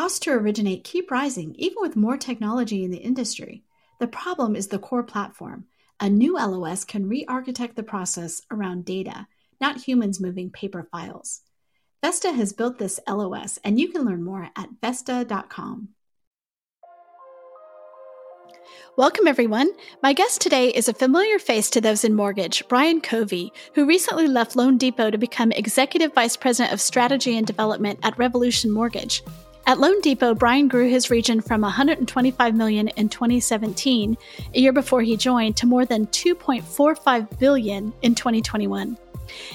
Costs to originate keep rising even with more technology in the industry. The problem is the core platform. A new LOS can re architect the process around data, not humans moving paper files. Vesta has built this LOS, and you can learn more at Vesta.com. Welcome, everyone. My guest today is a familiar face to those in mortgage, Brian Covey, who recently left loanDepot to become Executive Vice President of Strategy and Development at Revolution Mortgage. At loanDepot, Brian grew his region from 125 million in 2017, a year before he joined, to more than 2.45 billion in 2021.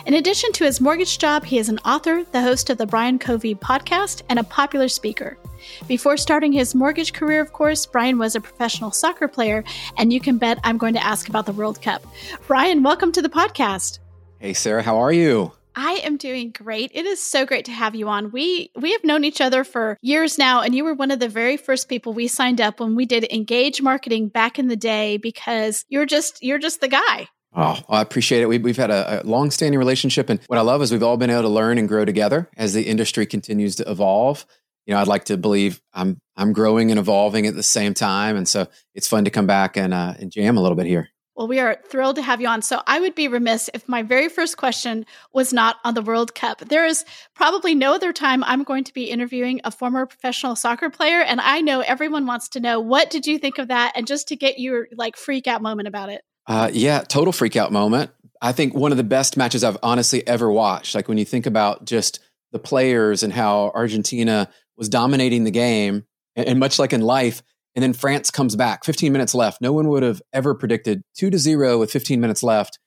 In addition to his mortgage job, he is an author, the host of the Brian Covey podcast, and a popular speaker. Before starting his mortgage career, of course, Brian was a professional soccer player, and you can bet I'm going to ask about the World Cup. Brian, welcome to the podcast. Hey, Sarah, how are you? I am doing great. It is so great to have you on. We we have known each other for years now and you were one of the very first people we signed up when we did engage marketing back in the day because you're just you're just the guy. Oh, I appreciate it. We, have had a, a long-standing relationship, and what I love is we've all been able to learn and grow together as the industry continues to evolve. You know, I'd like to believe I'm I'm growing and evolving at the same time, and so it's fun to come back and uh, and jam a little bit here. Well, we are thrilled to have you on. So I would be remiss if my very first question was not on the World Cup. There is probably no other time I'm going to be interviewing a former professional soccer player. And I know everyone wants to know what did you think of that? And just to get your like freak out moment about it. Uh, yeah, total freak out moment. I think one of the best matches I've honestly ever watched. Like when you think about just the players and how Argentina was dominating the game, and, and much like in life, and then France comes back, 15 minutes left. No one would have ever predicted two to zero with 15 minutes left.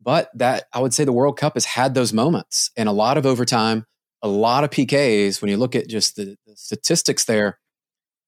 But that I would say the World Cup has had those moments and a lot of overtime, a lot of PKs. When you look at just the, the statistics there,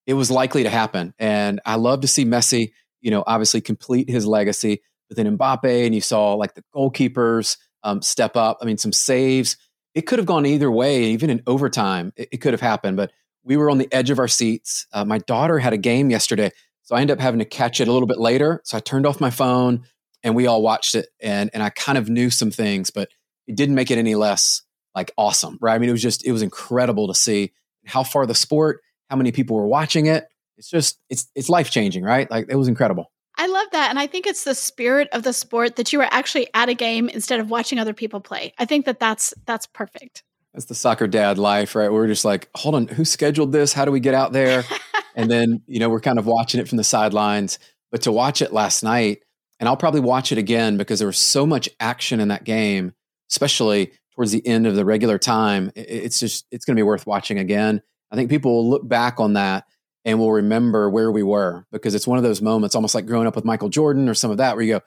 it was likely to happen. And I love to see Messi, you know, obviously complete his legacy. But then Mbappe, and you saw like the goalkeepers um, step up. I mean, some saves. It could have gone either way, even in overtime. It, it could have happened. But we were on the edge of our seats. Uh, my daughter had a game yesterday, so I ended up having to catch it a little bit later. So I turned off my phone and we all watched it, and and I kind of knew some things, but it didn't make it any less like awesome, right? I mean, it was just it was incredible to see how far the sport, how many people were watching it. It's just it's it's life changing, right? Like it was incredible. I love that. And I think it's the spirit of the sport that you were actually at a game instead of watching other people play. I think that that's that's perfect. That's the soccer dad life, right? We're just like, hold on, who scheduled this? How do we get out there? and then, you know, we're kind of watching it from the sidelines. But to watch it last night, and I'll probably watch it again because there was so much action in that game, especially towards the end of the regular time. It's just, it's going to be worth watching again. I think people will look back on that and will remember where we were because it's one of those moments, almost like growing up with Michael Jordan or some of that, where you go,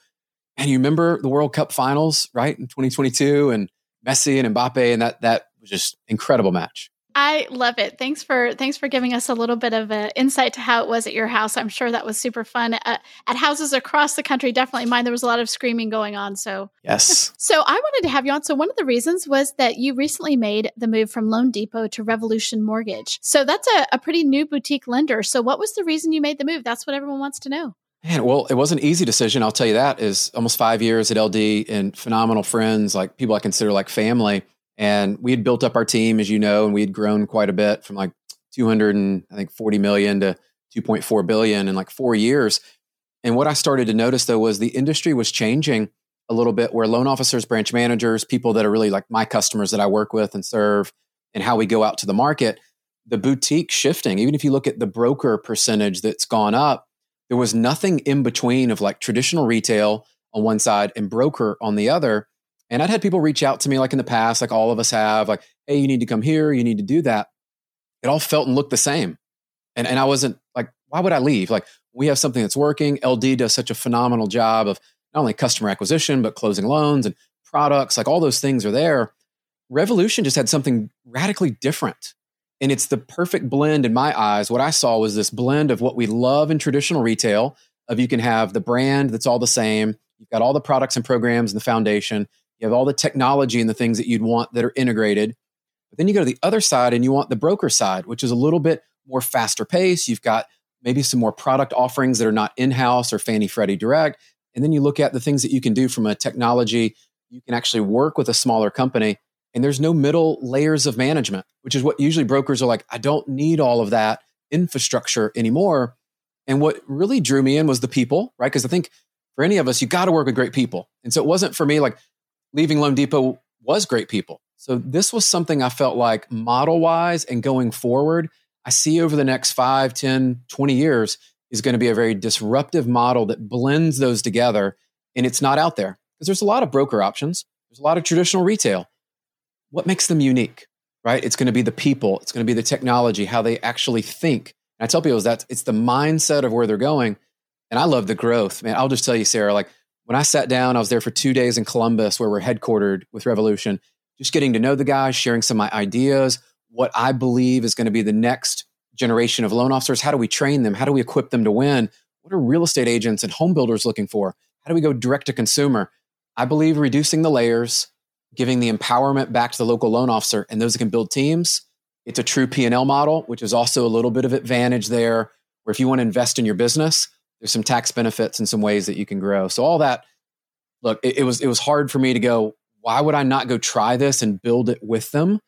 and you remember the World Cup finals, right? In 2022 and Messi and Mbappe and that, that was just incredible match. I love it. Thanks for thanks for giving us a little bit of an insight to how it was at your house. I'm sure that was super fun uh, at houses across the country. Definitely mine. There was a lot of screaming going on. So yes. so I wanted to have you on. So one of the reasons was that you recently made the move from loanDepot to Revolution Mortgage. So that's a, a pretty new boutique lender. So what was the reason you made the move? That's what everyone wants to know. Man, well, it was an easy decision. I'll tell you that. Is almost five years at LD and phenomenal friends, like people I consider like family and we had built up our team, as you know, and we had grown quite a bit from like 200 and I think 40 million to 2.4 billion in like four years. And what I started to notice though was the industry was changing a little bit where loan officers, branch managers, people that are really like my customers that I work with and serve, and how we go out to the market, the boutique shifting. Even if you look at the broker percentage that's gone up, there was nothing in between of like traditional retail on one side and broker on the other. And I'd had people reach out to me like in the past, like all of us have, like, hey, you need to come here, you need to do that. It all felt and looked the same. And, and I wasn't like, why would I leave? Like, we have something that's working. LD does such a phenomenal job of not only customer acquisition, but closing loans and products, like all those things are there. Revolution just had something radically different. And it's the perfect blend in my eyes. What I saw was this blend of what we love in traditional retail of you can have the brand that's all the same. You've got all the products and programs and the foundation. You have all the technology and the things that you'd want that are integrated. But then you go to the other side and you want the broker side, which is a little bit more faster pace. You've got maybe some more product offerings that are not in house or Fannie Freddie direct. And then you look at the things that you can do from a technology. You can actually work with a smaller company and there's no middle layers of management, which is what usually brokers are like, I don't need all of that infrastructure anymore. And what really drew me in was the people, right? Because I think for any of us, you got to work with great people. And so it wasn't for me like leaving loanDepot was great people. So this was something I felt like model wise and going forward, I see over the next 5, 10, 20 years is going to be a very disruptive model that blends those together. And it's not out there because there's a lot of broker options, there's a lot of traditional retail. What makes them unique, right? It's going to be the people, it's going to be the technology, how they actually think. And I tell people that it's the mindset of where they're going. And I love the growth, man. I'll just tell you, Sarah, like when I sat down, I was there for two days in Columbus, where we're headquartered with Revolution, just getting to know the guys, sharing some of my ideas, what I believe is going to be the next generation of loan officers. How do we train them? How do we equip them to win? What are real estate agents and home builders looking for? How do we go direct to consumer? I believe reducing the layers, giving the empowerment back to the local loan officer and those that can build teams. It's a true P&L model, which is also a little bit of advantage there where if you want to invest in your business, there's some tax benefits and some ways that you can grow. So all that, look, it, it was it was hard for me to go, why would I not go try this and build it with them?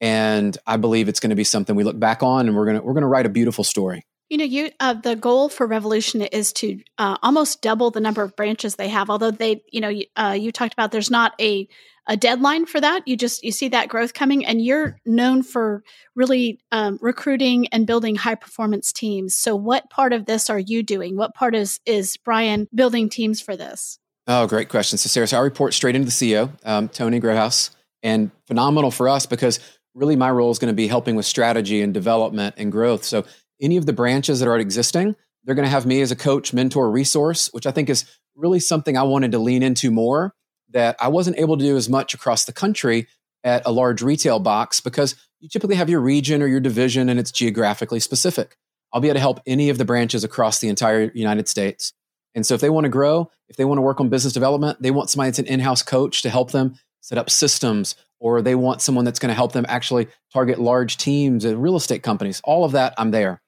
And I believe it's going to be something we look back on and we're to we're to write a beautiful story. You know, you uh, the goal for Revolution is to uh, almost double the number of branches they have. Although they, you know, uh, you talked about there's not a a deadline for that. You just you see that growth coming, and you're known for really um, recruiting and building high performance teams. So, what part of this are you doing? What part is is Brian building teams for this? Oh, great question. So, Sarah, so I report straight into the CEO, um, Tony Grohaus, and phenomenal for us because really my role is going to be helping with strategy and development and growth. So any of the branches that are existing, they're going to have me as a coach, mentor, resource, which I think is really something I wanted to lean into more that I wasn't able to do as much across the country at a large retail box because you typically have your region or your division and it's geographically specific. I'll be able to help any of the branches across the entire United States. And so if they want to grow, if they want to work on business development, they want somebody that's an in-house coach to help them set up systems or they want someone that's going to help them actually target large teams and real estate companies. All of that, I'm there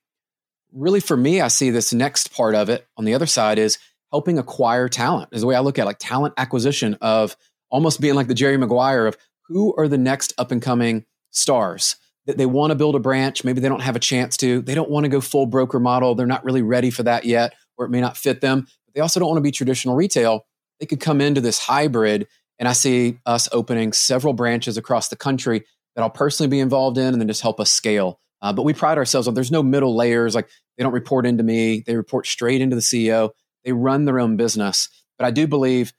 really for me, I see this next part of it on the other side is helping acquire talent, is the way I look at it, like talent acquisition of almost being like the Jerry Maguire of who are the next up and coming stars that they want to build a branch. Maybe they don't have a chance to. They don't want to go full broker model. They're not really ready for that yet, or it may not fit them. But they also don't want to be traditional retail. They could come into this hybrid. And I see us opening several branches across the country that I'll personally be involved in and then just help us scale. Uh, but we pride ourselves on there's no middle layers. Like they don't report into me, they report straight into the CEO. They run their own business. But I do believe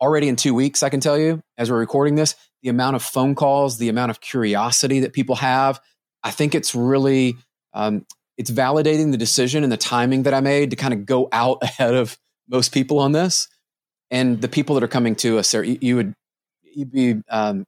already in two weeks, I can tell you, as we're recording this, the amount of phone calls, the amount of curiosity that people have, I think it's really um, it's validating the decision and the timing that I made to kind of go out ahead of most people on this. And the people that are coming to us, you, you would you'd be um, you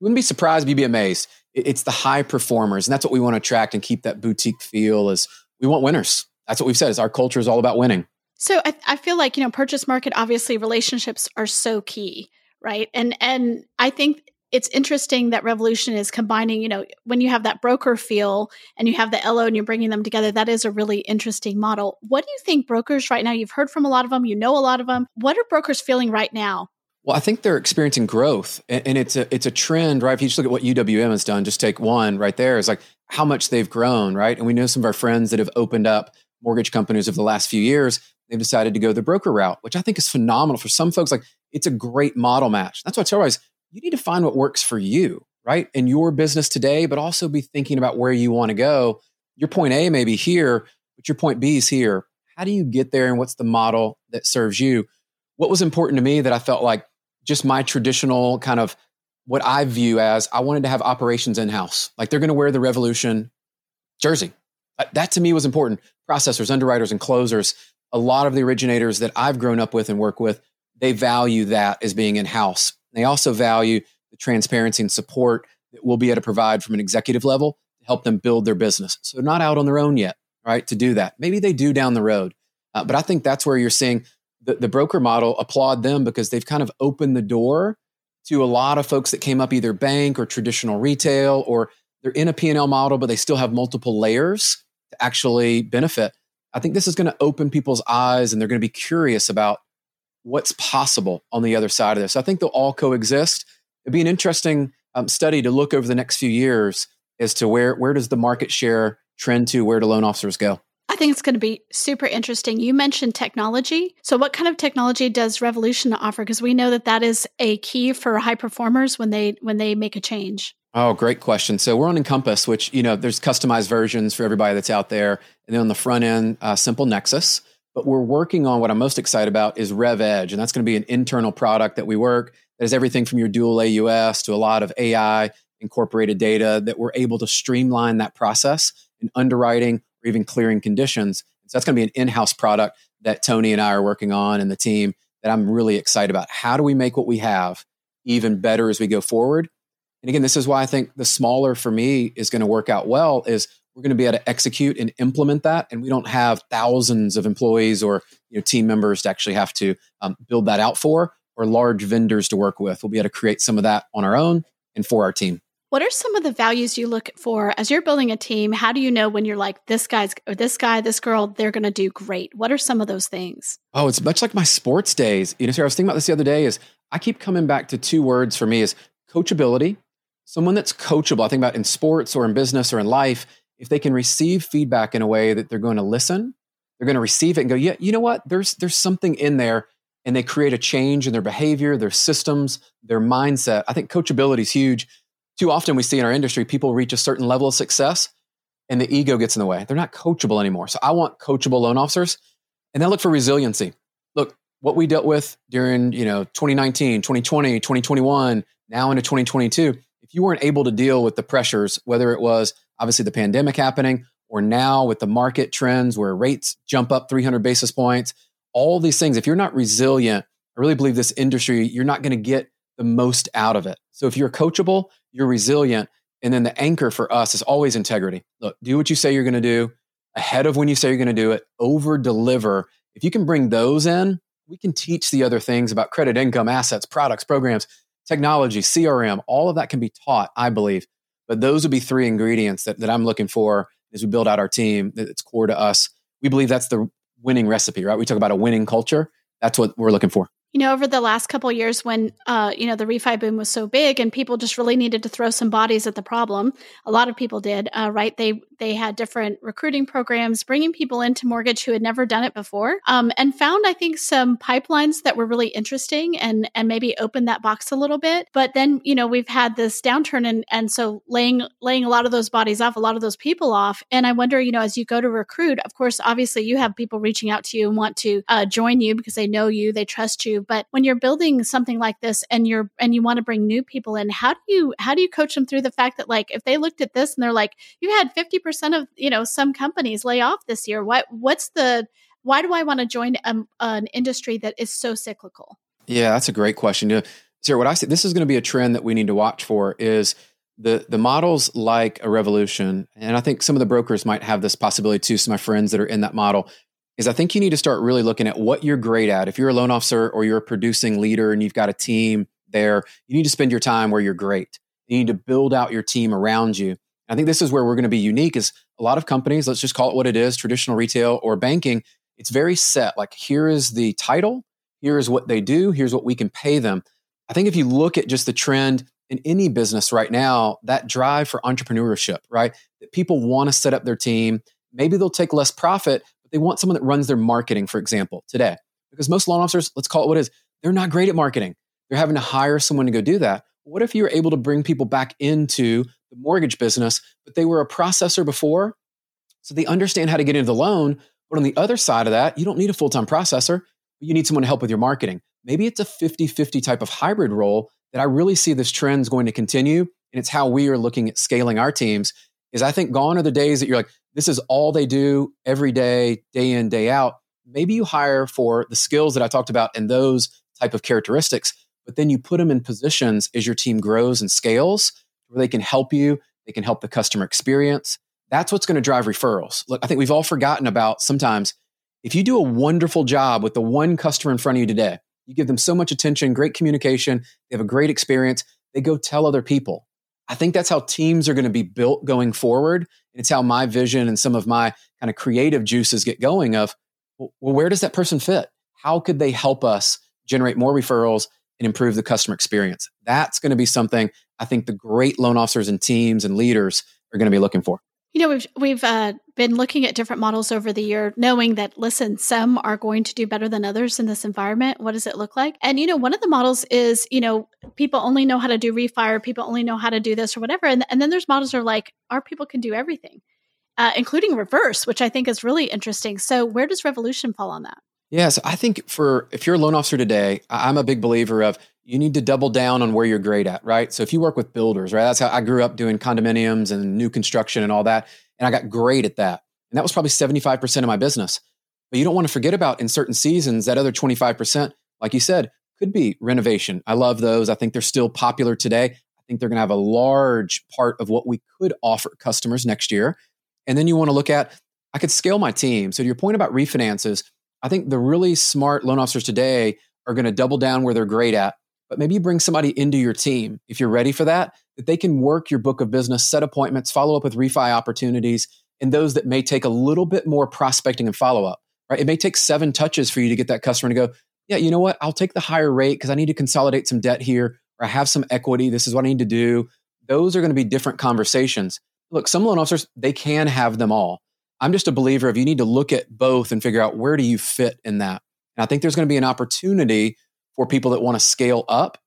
wouldn't be surprised, you'd be amazed it's the high performers and that's what we want to attract and keep that boutique feel is we want winners that's what we've said is our culture is all about winning so I, I feel like you know purchase market obviously relationships are so key right and and i think it's interesting that revolution is combining you know when you have that broker feel and you have the lo and you're bringing them together that is a really interesting model what do you think brokers right now you've heard from a lot of them you know a lot of them what are brokers feeling right now well, I think they're experiencing growth, and, it's a it's a trend, right? If you just look at what UWM has done, just take one right there is like how much they've grown, right? And we know some of our friends that have opened up mortgage companies over the last few years. They've decided to go the broker route, which I think is phenomenal for some folks. Like it's a great model match. That's why I tell guys you need to find what works for you, right, in your business today, but also be thinking about where you want to go. Your point A may be here, but your point B is here. How do you get there, and what's the model that serves you? What was important to me that I felt like just my traditional kind of what I view as I wanted to have operations in house. Like they're going to wear the Revolution jersey. That to me was important. Processors, underwriters, and closers. A lot of the originators that I've grown up with and work with, they value that as being in house. They also value the transparency and support that we'll be able to provide from an executive level to help them build their business. So they're not out on their own yet, right? To do that. Maybe they do down the road. Uh, but I think that's where you're seeing the, the broker model, applaud them because they've kind of opened the door to a lot of folks that came up either bank or traditional retail, or they're in a P&L model, but they still have multiple layers to actually benefit. I think this is going to open people's eyes and they're going to be curious about what's possible on the other side of this. I think they'll all coexist. It'd be an interesting um, study to look over the next few years as to where where does the market share trend to, where do loan officers go? I think it's going to be super interesting. You mentioned technology. So, what kind of technology does Revolution offer? Because we know that that is a key for high performers when they when they make a change. Oh, great question. So we're on Encompass, which you know there's customized versions for everybody that's out there, and then on the front end, uh, SimpleNexus. But we're working on what I'm most excited about is Rev Edge, and that's going to be an internal product that we work. that is everything from your dual AUS to a lot of AI incorporated data that we're able to streamline that process in underwriting or even clearing conditions. So that's going to be an in-house product that Tony and I are working on and the team that I'm really excited about. How do we make what we have even better as we go forward? And again, this is why I think the smaller for me is going to work out well is we're going to be able to execute and implement that and we don't have thousands of employees or you know team members to actually have to um, build that out for or large vendors to work with we'll be able to create some of that on our own and for our team what are some of the values you look for as you're building a team? How do you know when you're like this guy's or this guy, this girl, they're going to do great? What are some of those things? Oh, it's much like my sports days. You know, Sarah, I was thinking about this the other day. Is I keep coming back to two words for me: is coachability. Someone that's coachable. I think about in sports or in business or in life. If they can receive feedback in a way that they're going to listen, they're going to receive it and go, yeah, you know what? There's there's something in there, and they create a change in their behavior, their systems, their mindset. I think coachability is huge too often we see in our industry people reach a certain level of success and the ego gets in the way. They're not coachable anymore. So I want coachable loan officers and then look for resiliency. Look, what we dealt with during, you know, 2019, 2020, 2021, now into 2022, if you weren't able to deal with the pressures, whether it was obviously the pandemic happening or now with the market trends where rates jump up 300 basis points, all these things, if you're not resilient, I really believe this industry, you're not going to get the most out of it. So if you're coachable, you're resilient. And then the anchor for us is always integrity. Look, do what you say you're going to do ahead of when you say you're going to do it, over deliver. If you can bring those in, we can teach the other things about credit, income, assets, products, programs, technology, CRM. All of that can be taught, I believe. But those would be three ingredients that, that I'm looking for as we build out our team. that's core to us. We believe that's the winning recipe, right? We talk about a winning culture. That's what we're looking for you know, over the last couple years when, uh, you know, the refi boom was so big and people just really needed to throw some bodies at the problem. A lot of people did, uh, right? They they had different recruiting programs, bringing people into mortgage who had never done it before, um, and found I think some pipelines that were really interesting and and maybe opened that box a little bit. But then you know we've had this downturn and and so laying laying a lot of those bodies off, a lot of those people off. And I wonder, you know, as you go to recruit, of course, obviously you have people reaching out to you and want to uh, join you because they know you, they trust you but when you're building something like this and you're and you want to bring new people in how do you how do you coach them through the fact that like if they looked at this and they're like you had 50% of you know some companies lay off this year what what's the why do i want to join a, an industry that is so cyclical yeah that's a great question yeah. Sarah, what I say, this is going to be a trend that we need to watch for is the the models like a revolution, and I think some of the brokers might have this possibility too. Some of my friends that are in that model, is I think you need to start really looking at what you're great at. If you're a loan officer or you're a producing leader and you've got a team there, you need to spend your time where you're great. You need to build out your team around you. I think this is where we're going to be unique is a lot of companies, let's just call it what it is, traditional retail or banking, it's very set. Like here is the title, here is what they do, here's what we can pay them. I think if you look at just the trend in any business right now, that drive for entrepreneurship, right? That people want to set up their team. Maybe they'll take less profit, but they want someone that runs their marketing, for example, today. Because most loan officers, let's call it what it is, they're not great at marketing. They're having to hire someone to go do that. What if you were able to bring people back into the mortgage business, but they were a processor before? So they understand how to get into the loan. But on the other side of that, you don't need a full time processor, but you need someone to help with your marketing. Maybe it's a 50 50 type of hybrid role that I really see this trend is going to continue. And it's how we are looking at scaling our teams. Is I think gone are the days that you're like, this is all they do every day, day in, day out. Maybe you hire for the skills that I talked about and those type of characteristics, but then you put them in positions as your team grows and scales where they can help you, they can help the customer experience. That's what's going to drive referrals. Look, I think we've all forgotten about sometimes if you do a wonderful job with the one customer in front of you today, you give them so much attention, great communication, they have a great experience, they go tell other people. I think that's how teams are going to be built going forward. And it's how my vision and some of my kind of creative juices get going of, well, where does that person fit? How could they help us generate more referrals, and improve the customer experience. That's going to be something I think the great loan officers and teams and leaders are going to be looking for. You know, we've we've uh, been looking at different models over the year, knowing that listen, some are going to do better than others in this environment. What does it look like? And you know, one of the models is you know people only know how to do refi, people only know how to do this or whatever, and and then there's models are like our people can do everything, uh, including reverse, which I think is really interesting. So where does Revolution fall on that? Yeah, so I think for if you're a loan officer today, I'm a big believer of you need to double down on where you're great at, right? So if you work with builders, right? That's how I grew up doing condominiums and new construction and all that. And I got great at that. And that was probably 75% of my business. But you don't want to forget about in certain seasons, that other 25%, like you said, could be renovation. I love those. I think they're still popular today. I think they're going to have a large part of what we could offer customers next year. And then you want to look at, I could scale my team. So to your point about refinances, I think the really smart loan officers today are going to double down where they're great at but maybe you bring somebody into your team if you're ready for that, that they can work your book of business, set appointments, follow up with refi opportunities, and those that may take a little bit more prospecting and follow up. Right? It may take seven touches for you to get that customer to go, yeah, you know what? I'll take the higher rate because I need to consolidate some debt here, or I have some equity. This is what I need to do. Those are going to be different conversations. Look, some loan officers, they can have them all. I'm just a believer of you need to look at both and figure out where do you fit in that. And I think there's going to be an opportunity for people that want to scale up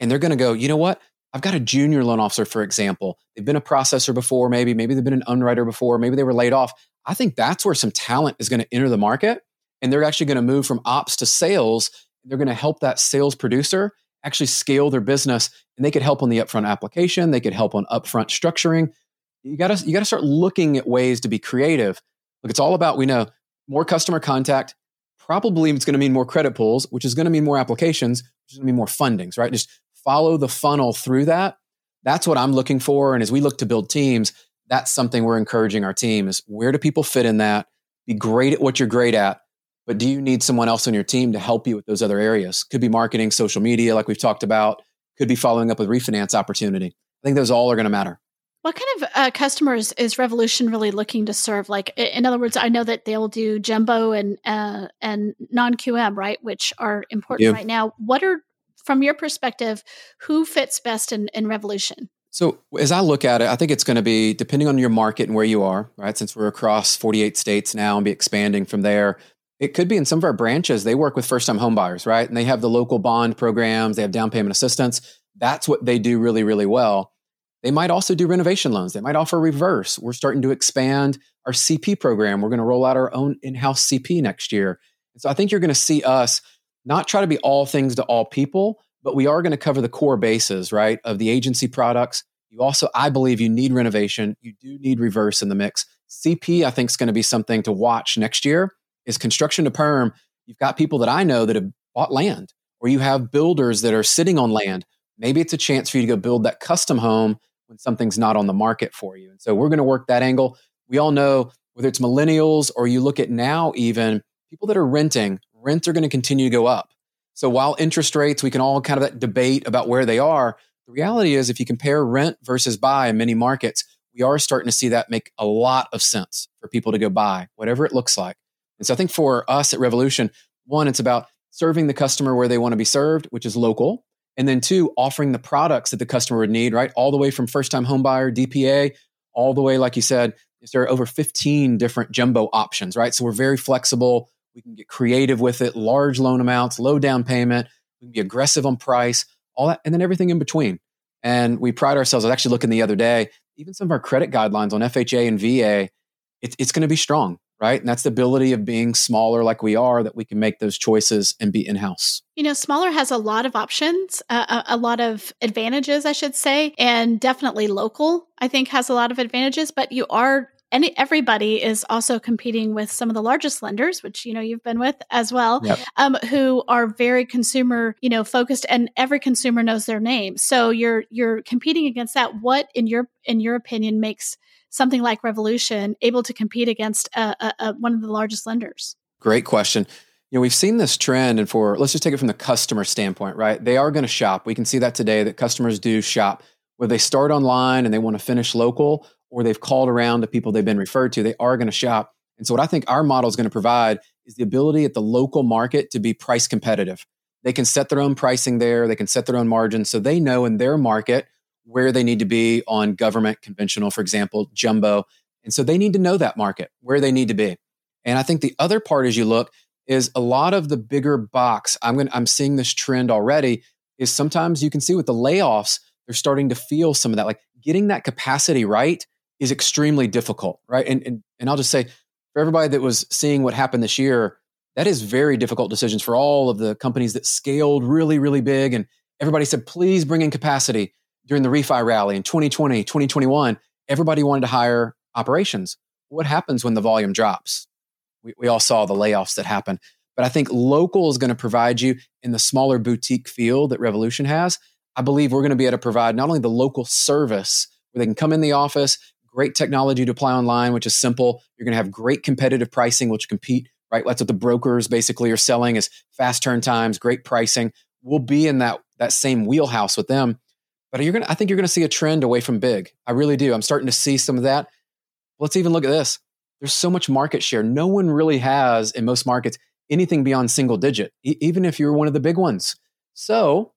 and they're going to go, you know what? I've got a junior loan officer, for example. They've been a processor before, maybe, maybe they've been an underwriter before, maybe they were laid off. I think that's where some talent is going to enter the market and they're actually going to move from ops to sales. They're going to help that sales producer actually scale their business and they could help on the upfront application, they could help on upfront structuring. You got to you got to start looking at ways to be creative. Look, it's all about we know more customer contact, probably it's going to mean more credit pulls, which is going to mean more applications, which is going to mean more fundings, right? Just follow the funnel through that. That's what I'm looking for. And as we look to build teams, that's something we're encouraging our team is where do people fit in that? Be great at what you're great at, but do you need someone else on your team to help you with those other areas? Could be marketing, social media, like we've talked about, could be following up with refinance opportunity. I think those all are going to matter. What kind of uh, customers is Revolution really looking to serve? Like, in other words, I know that they'll do jumbo and uh, and non QM, right, which are important right now. What are, from your perspective, who fits best in, in Revolution? So, as I look at it, I think it's going to be depending on your market and where you are, right? Since we're across 48 states now and be expanding from there, it could be in some of our branches, they work with first time homebuyers, right? And they have the local bond programs, they have down payment assistance. That's what they do really, really well. They might also do renovation loans. They might offer reverse. We're starting to expand our CP program. We're going to roll out our own in house CP next year. And so I think you're going to see us not try to be all things to all people, but we are going to cover the core bases, right, of the agency products. You also, I believe, you need renovation. You do need reverse in the mix. CP, I think, is going to be something to watch next year. Is construction to perm. You've got people that I know that have bought land, or you have builders that are sitting on land. Maybe it's a chance for you to go build that custom home when something's not on the market for you. And so we're going to work that angle. We all know whether it's millennials or you look at now, even people that are renting, rents are going to continue to go up. So while interest rates, we can all kind of debate about where they are. The reality is, if you compare rent versus buy in many markets, we are starting to see that make a lot of sense for people to go buy, whatever it looks like. And so I think for us at Revolution, one, it's about serving the customer where they want to be served, which is local. And then two, offering the products that the customer would need, right? All the way from first time homebuyer, DPA, all the way, like you said, there are over 15 different jumbo options, right? So we're very flexible. We can get creative with it, large loan amounts, low down payment. We can be aggressive on price, all that, and then everything in between. And we pride ourselves. I was actually looking the other day, even some of our credit guidelines on FHA and VA, it, it's going to be strong right? And that's the ability of being smaller like we are that we can make those choices and be in house. You know, smaller has a lot of options, uh, a, a, lot of advantages, I should say, and definitely local, I think, has a lot of advantages, but you are. And everybody is also competing with some of the largest lenders, which you know you've been with as well, yep. um, who are very consumer, you know, focused, and every consumer knows their name. So you're you're competing against that. What, in your in your opinion, makes something like Revolution able to compete against a, a, a, one of the largest lenders? Great question. You know, we've seen this trend, and for let's just take it from the customer standpoint, right? They are going to shop. We can see that today that customers do shop, whether they start online and they want to finish local, or they've called around to people they've been referred to. They are going to shop. And so, what I think our model is going to provide is the ability at the local market to be price competitive. They can set their own pricing there. They can set their own margins. So they know in their market where they need to be on government, conventional, for example, jumbo. And so they need to know that market, where they need to be. And I think the other part as you look is a lot of the bigger box. I'm going I'm seeing this trend already is sometimes you can see with the layoffs, they're starting to feel some of that. Like getting that capacity right is extremely difficult, right? And and, and I'll just say for everybody that was seeing what happened this year, that is very difficult decisions for all of the companies that scaled really, really big. And everybody said, please bring in capacity during the refi rally in 2020, 2021. Everybody wanted to hire operations. What happens when the volume drops? We, we all saw the layoffs that happen. But I think local is going to provide you in the smaller boutique feel that Revolution has. I believe we're going to be able to provide not only the local service where they can come in the office, great technology to apply online, which is simple. You're going to have great competitive pricing, which compete, right? That's what the brokers basically are selling is fast turn times, great pricing. We'll be in that, that same wheelhouse with them. But you're to, I think you're to see a trend away from big. I really do. I'm starting to see some of that. Let's even look at this. There's so much market share. No one really has in most markets anything beyond single digit, e- even if you're one of the big ones. So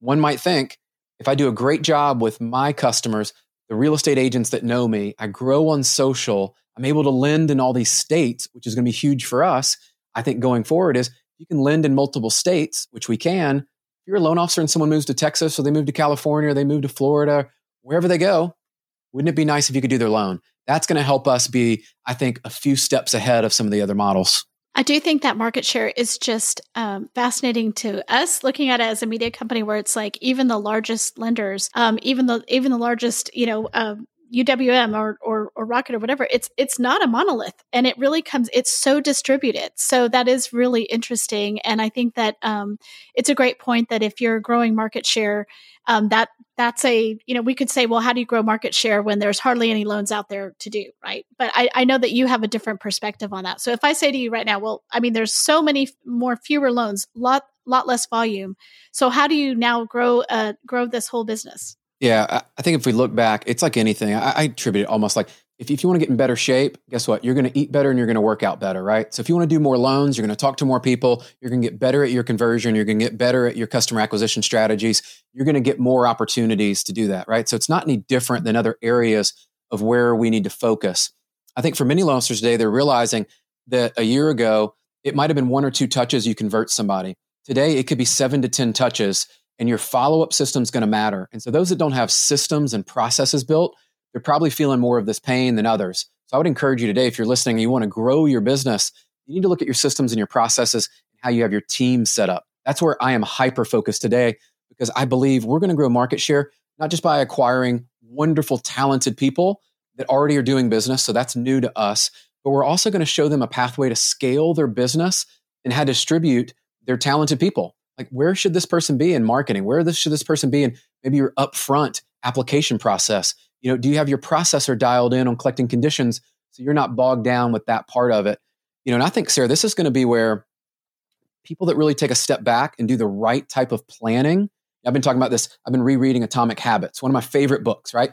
one might think if I do a great job with my customers, the real estate agents that know me, I grow on social, I'm able to lend in all these states, which is going to be huge for us. I think going forward is you can lend in multiple states, which we can. If you're a loan officer and someone moves to Texas or they move to California or they move to Florida, wherever they go, wouldn't it be nice if you could do their loan? That's going to help us be, I think, a few steps ahead of some of the other models. I do think that market share is just um, fascinating to us looking at it as a media company where it's like even the largest lenders, um, even the even the largest, you know, um, UWM or, or, or Rocket or whatever, it's it's not a monolith, and it really comes. It's so distributed, so that is really interesting. And I think that um, it's a great point that if you're growing market share, um, that that's a you know we could say, well, how do you grow market share when there's hardly any loans out there to do, right? But I, I know that you have a different perspective on that. So if I say to you right now, well, I mean, there's so many more fewer loans, lot lot less volume. So how do you now grow uh, grow this whole business? Yeah, I think if we look back, it's like anything. I, I attribute it almost like if, if you want to get in better shape, guess what? You're going to eat better and you're going to work out better, right? So if you want to do more loans, you're going to talk to more people, you're going to get better at your conversion, you're going to get better at your customer acquisition strategies, you're going to get more opportunities to do that, right? So it's not any different than other areas of where we need to focus. I think for many loan officers today, they're realizing that a year ago, it might have been one or two touches you convert somebody. Today, it could be seven to 10 touches and your follow up system is going to matter. And so, those that don't have systems and processes built, they're probably feeling more of this pain than others. So, I would encourage you today, if you're listening and you want to grow your business, you need to look at your systems and your processes and how you have your team set up. That's where I am hyper focused today because I believe we're going to grow market share not just by acquiring wonderful, talented people that already are doing business. So, that's new to us. But we're also going to show them a pathway to scale their business and how to distribute their talented people like where should this person be in marketing? Where this, should this person be in maybe your upfront application process? You know do you have your processor dialed in on collecting conditions so you're not bogged down with that part of it? You know and i think sarah this is going to be where people that really take a step back and do the right type of planning i've been talking about this i've been rereading atomic habits one of my favorite books right?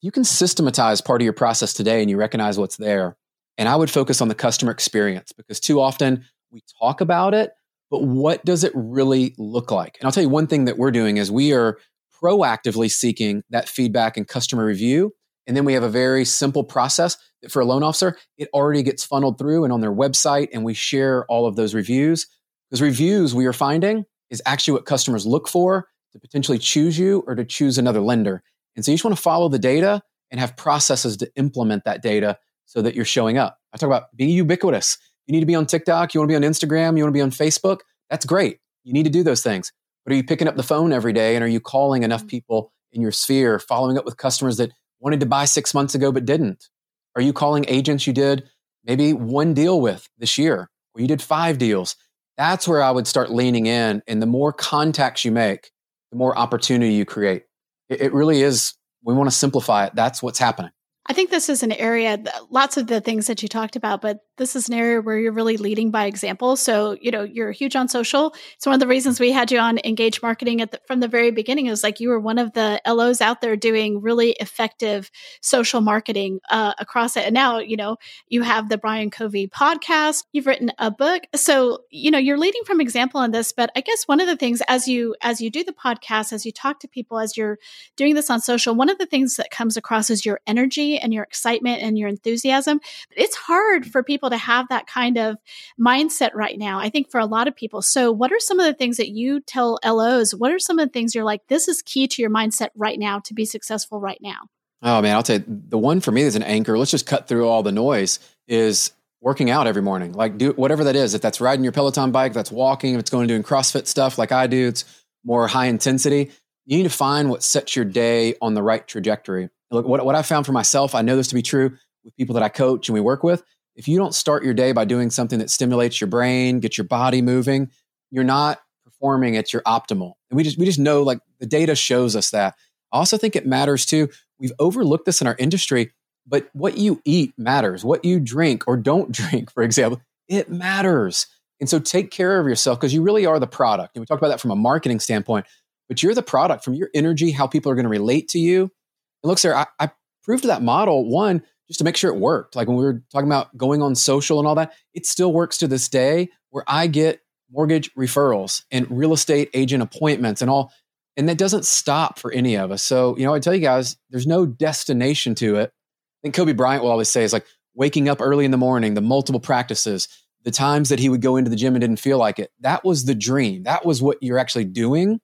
You can systematize part of your process today and you recognize what's there and i would focus on the customer experience because too often we talk about it but what does it really look like? And I'll tell you one thing that we're doing is we are proactively seeking that feedback and customer review. And then we have a very simple process that for a loan officer, it already gets funneled through and on their website, and we share all of those reviews. Because reviews we are finding is actually what customers look for to potentially choose you or to choose another lender. And so you just want to follow the data and have processes to implement that data so that you're showing up. I talk about being ubiquitous. You need to be on TikTok, you want to be on Instagram, you want to be on Facebook. That's great. You need to do those things. But are you picking up the phone every day and are you calling enough mm. people in your sphere, following up with customers that wanted to buy six months ago but didn't? Are you calling agents you did maybe one deal with this year or you did five deals? That's where I would start leaning in. And the more contacts you make, the more opportunity you create. It, it really is, we want to simplify it. That's what's happening. I think this is an area, lots of the things that you talked about, but this is an area where you're really leading by example. So, you know, you're huge on social. It's one of the reasons we had you on Engage Marketing at the, from the very beginning. It was like you were one of the LOs out there doing really effective social marketing uh, across it. And now, you know, you have the Brian Covey podcast. You've written a book. So, you know, you're leading from example on this. But I guess one of the things as you as you do the podcast, as you talk to people, as you're doing this on social, one of the things that comes across is your energy and your excitement and your enthusiasm. But It's hard for people to have that kind of mindset right now. I think for a lot of people. So, what are some of the things that you tell LOs? What are some of the things you're like, this is key to your mindset right now to be successful right now? Oh man, I'll tell you, the one for me that's an anchor, let's just cut through all the noise, is working out every morning. Like do whatever that is. If that's riding your Peloton bike, that's walking, if it's going to doing CrossFit stuff like I do, it's more high intensity. You need to find what sets your day on the right trajectory. Look, what, what I found for myself, I know this to be true with people that I coach and we work with, if you don't start your day by doing something that stimulates your brain, get your body moving, you're not performing at your optimal. And we just we just know like the data shows us that. I also think it matters too. We've overlooked this in our industry, but what you eat matters. What you drink or don't drink, for example, it matters. And so take care of yourself because you really are the product. And we talked about that from a marketing standpoint, but you're the product from your energy, how people are going to relate to you. Look, sir, I, I proved that model one just to make sure it worked. Like when we were talking about going on social and all that, it still works to this day where I get mortgage referrals and real estate agent appointments and all. And that doesn't stop for any of us. So, you know, I tell you guys, there's no destination to it. I think Kobe Bryant will always say is like waking up early in the morning, the multiple practices, the times that he would go into the gym and didn't feel like it. That was the dream. That was what you're actually doing.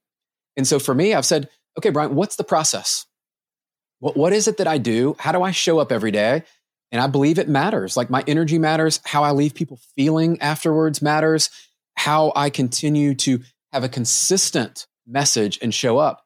And so for me, I've said, okay, Brian, what's the process? What, what is it that I do? How do I show up every day? And I believe it matters. Like my energy matters. How I leave people feeling afterwards matters. How I continue to have a consistent message and show up.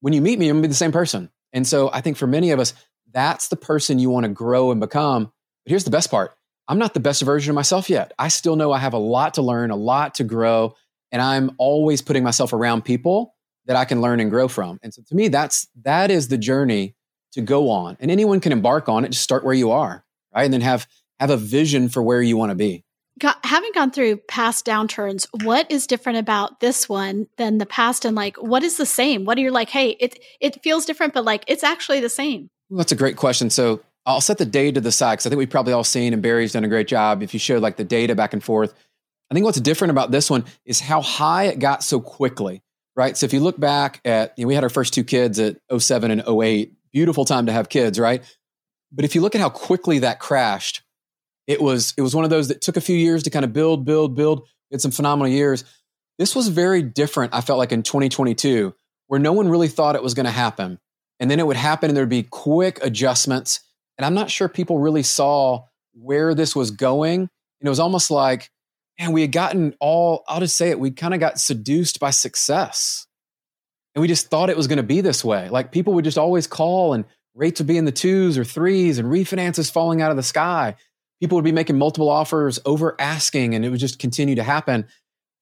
When you meet me, I'm gonna be the same person. And so I think for many of us, that's the person you want to grow and become. But here's the best part I'm not the best version of myself yet. I still know I have a lot to learn, a lot to grow. And I'm always putting myself around people that I can learn and grow from. And so to me, that's that is the journey to go on. And anyone can embark on it. Just start where you are, right? And then have have a vision for where you want to be. Got, having gone through past downturns, what is different about this one than the past? And like, what is the same? What are you like? Hey, it it feels different, but like it's actually the same. Well, that's a great question. So I'll set the data to the side because I think we've probably all seen, and Barry's done a great job. If you showed like the data back and forth, I think what's different about this one is how high it got so quickly, right? So if you look back at, you know, we had our first two kids at 07 and 08 beautiful time to have kids, right? But if you look at how quickly that crashed, it was it was one of those that took a few years to kind of build, build, build. Had some phenomenal years. This was very different. I felt like in 2022, where no one really thought it was going to happen, and then it would happen, and there'd be quick adjustments. And I'm not sure people really saw where this was going. And it was almost like, man, we had gotten all. I'll just say it. We kind of got seduced by success. And we just thought it was going to be this way. Like people would just always call and rates would be in the twos or threes and refinances falling out of the sky. People would be making multiple offers over asking and it would just continue to happen.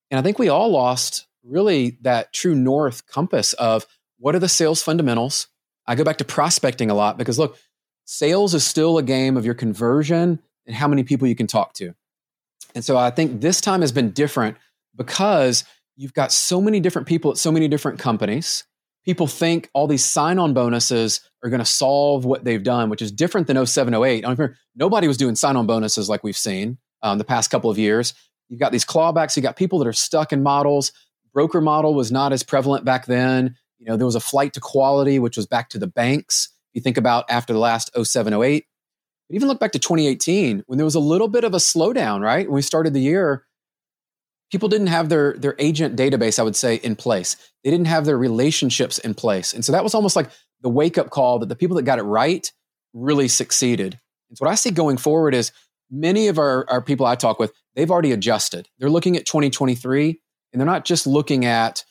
And I think we all lost really that true north compass of what are the sales fundamentals? I go back to prospecting a lot because look, sales is still a game of your conversion and how many people you can talk to. And so I think this time has been different because you've got so many different people at so many different companies. People think all these sign on bonuses are going to solve what they've done, which is different than 07, 08. Nobody was doing sign on bonuses like we've seen um, the past couple of years. You've got these clawbacks, you've got people that are stuck in models. Broker model was not as prevalent back then. You know, there was a flight to quality, which was back to the banks. You think about after the last 07, 08. But even look back to 2018 when there was a little bit of a slowdown, right? When we started the year, people didn't have their their agent database i would say in place. They didn't have their relationships in place. And so that was almost like the wake up call that the people that got it right really succeeded. And so what i see going forward is many of our, our people i talk with they've already adjusted. They're looking at 2023 and they're not just looking at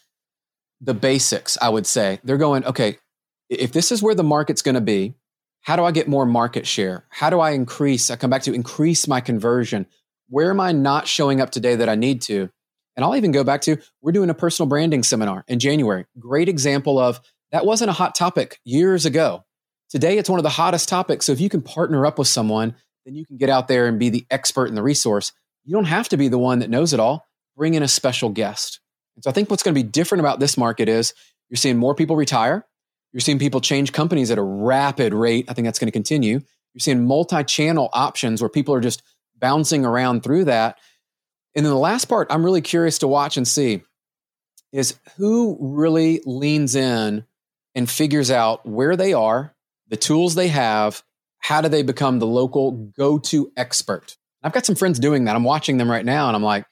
the basics i would say. They're going okay if this is where the market's going to be how do i get more market share? How do i increase i come back to increase my conversion where am I not showing up today that I need to? And I'll even go back to we're doing a personal branding seminar in January. Great example of that wasn't a hot topic years ago. Today, it's one of the hottest topics. So if you can partner up with someone then you can get out there and be the expert and the resource. You don't have to be the one that knows it all. Bring in a special guest. And so I think what's going to be different about this market is you're seeing more people retire. You're seeing people change companies at a rapid rate. I think that's going to continue. You're seeing multi channel options where people are just bouncing around through that. And then the last part I'm really curious to watch and see is who really leans in and figures out where they are, the tools they have, how do they become the local go to expert? I've got some friends doing that. I'm watching them right now and I'm like,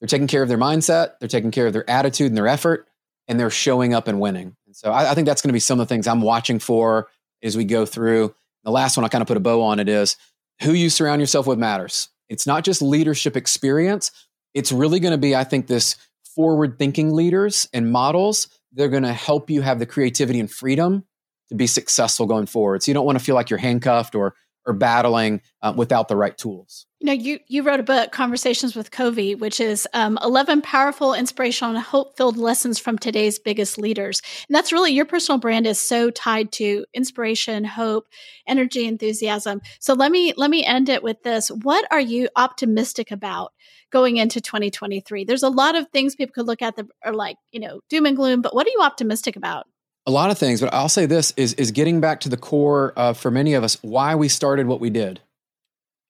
they're taking care of their mindset, they're taking care of their attitude and their effort, and they're showing up and winning. And so I, I think that's going to be some of the things I'm watching for as we go through. The last one I kind of put a bow on it is who you surround yourself with matters. It's not just leadership experience. It's really going to be, I think, this forward thinking leaders and models. They're going to help you have the creativity and freedom to be successful going forward. So you don't want to feel like you're handcuffed or battling uh, without the right tools. You know, you you wrote a book, Conversations with Covey, which is um, eleven powerful, inspirational, and hope-filled lessons from today's biggest leaders. And that's really your personal brand is so tied to inspiration, hope, energy, enthusiasm. So let me let me end it with this: What are you optimistic about going into 2023? There's a lot of things people could look at that are like you know doom and gloom, but what are you optimistic about? A lot of things, but I'll say this is is getting back to the core of for many of us why we started what we did.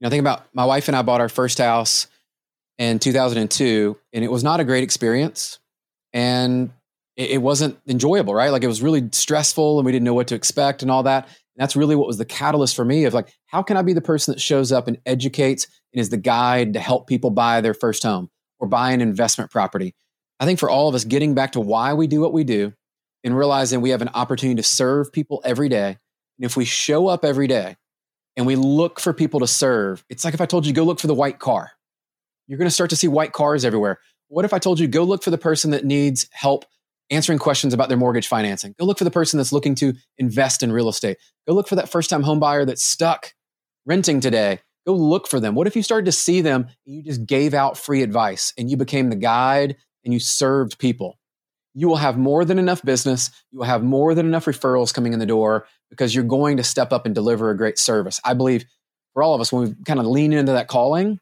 You know, think about my wife and I bought our first house in 2002, and it was not a great experience, and it, it wasn't enjoyable, right? Like it was really stressful, and we didn't know what to expect and all that. And that's really what was the catalyst for me of like, how can I be the person that shows up and educates and is the guide to help people buy their first home or buy an investment property? I think for all of us, getting back to why we do what we do and realizing we have an opportunity to serve people every day. And if we show up every day and we look for people to serve, it's like if I told you go look for the white car. You're going to start to see white cars everywhere. What if I told you go look for the person that needs help answering questions about their mortgage financing? Go look for the person that's looking to invest in real estate. Go look for that first time home buyer that's stuck renting today. Go look for them. What if you started to see them and you just gave out free advice and you became the guide and you served people? You will have more than enough business. You will have more than enough referrals coming in the door because you're going to step up and deliver a great service. I believe for all of us, when we kind of lean into that calling,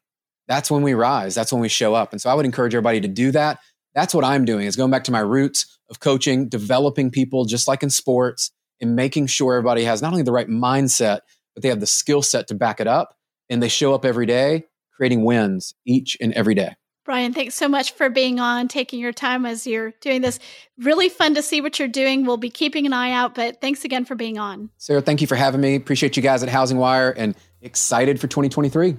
that's when we rise. That's when we show up. And so I would encourage everybody to do that. That's what I'm doing is going back to my roots of coaching, developing people just like in sports and making sure everybody has not only the right mindset, but they have the skill set to back it up and they show up every day creating wins each and every day. Brian, thanks so much for being on, taking your time as you're doing this. Really fun to see what you're doing. We'll be keeping an eye out, but thanks again for being on. Sarah, thank you for having me. Appreciate you guys at HousingWire and excited for 2023.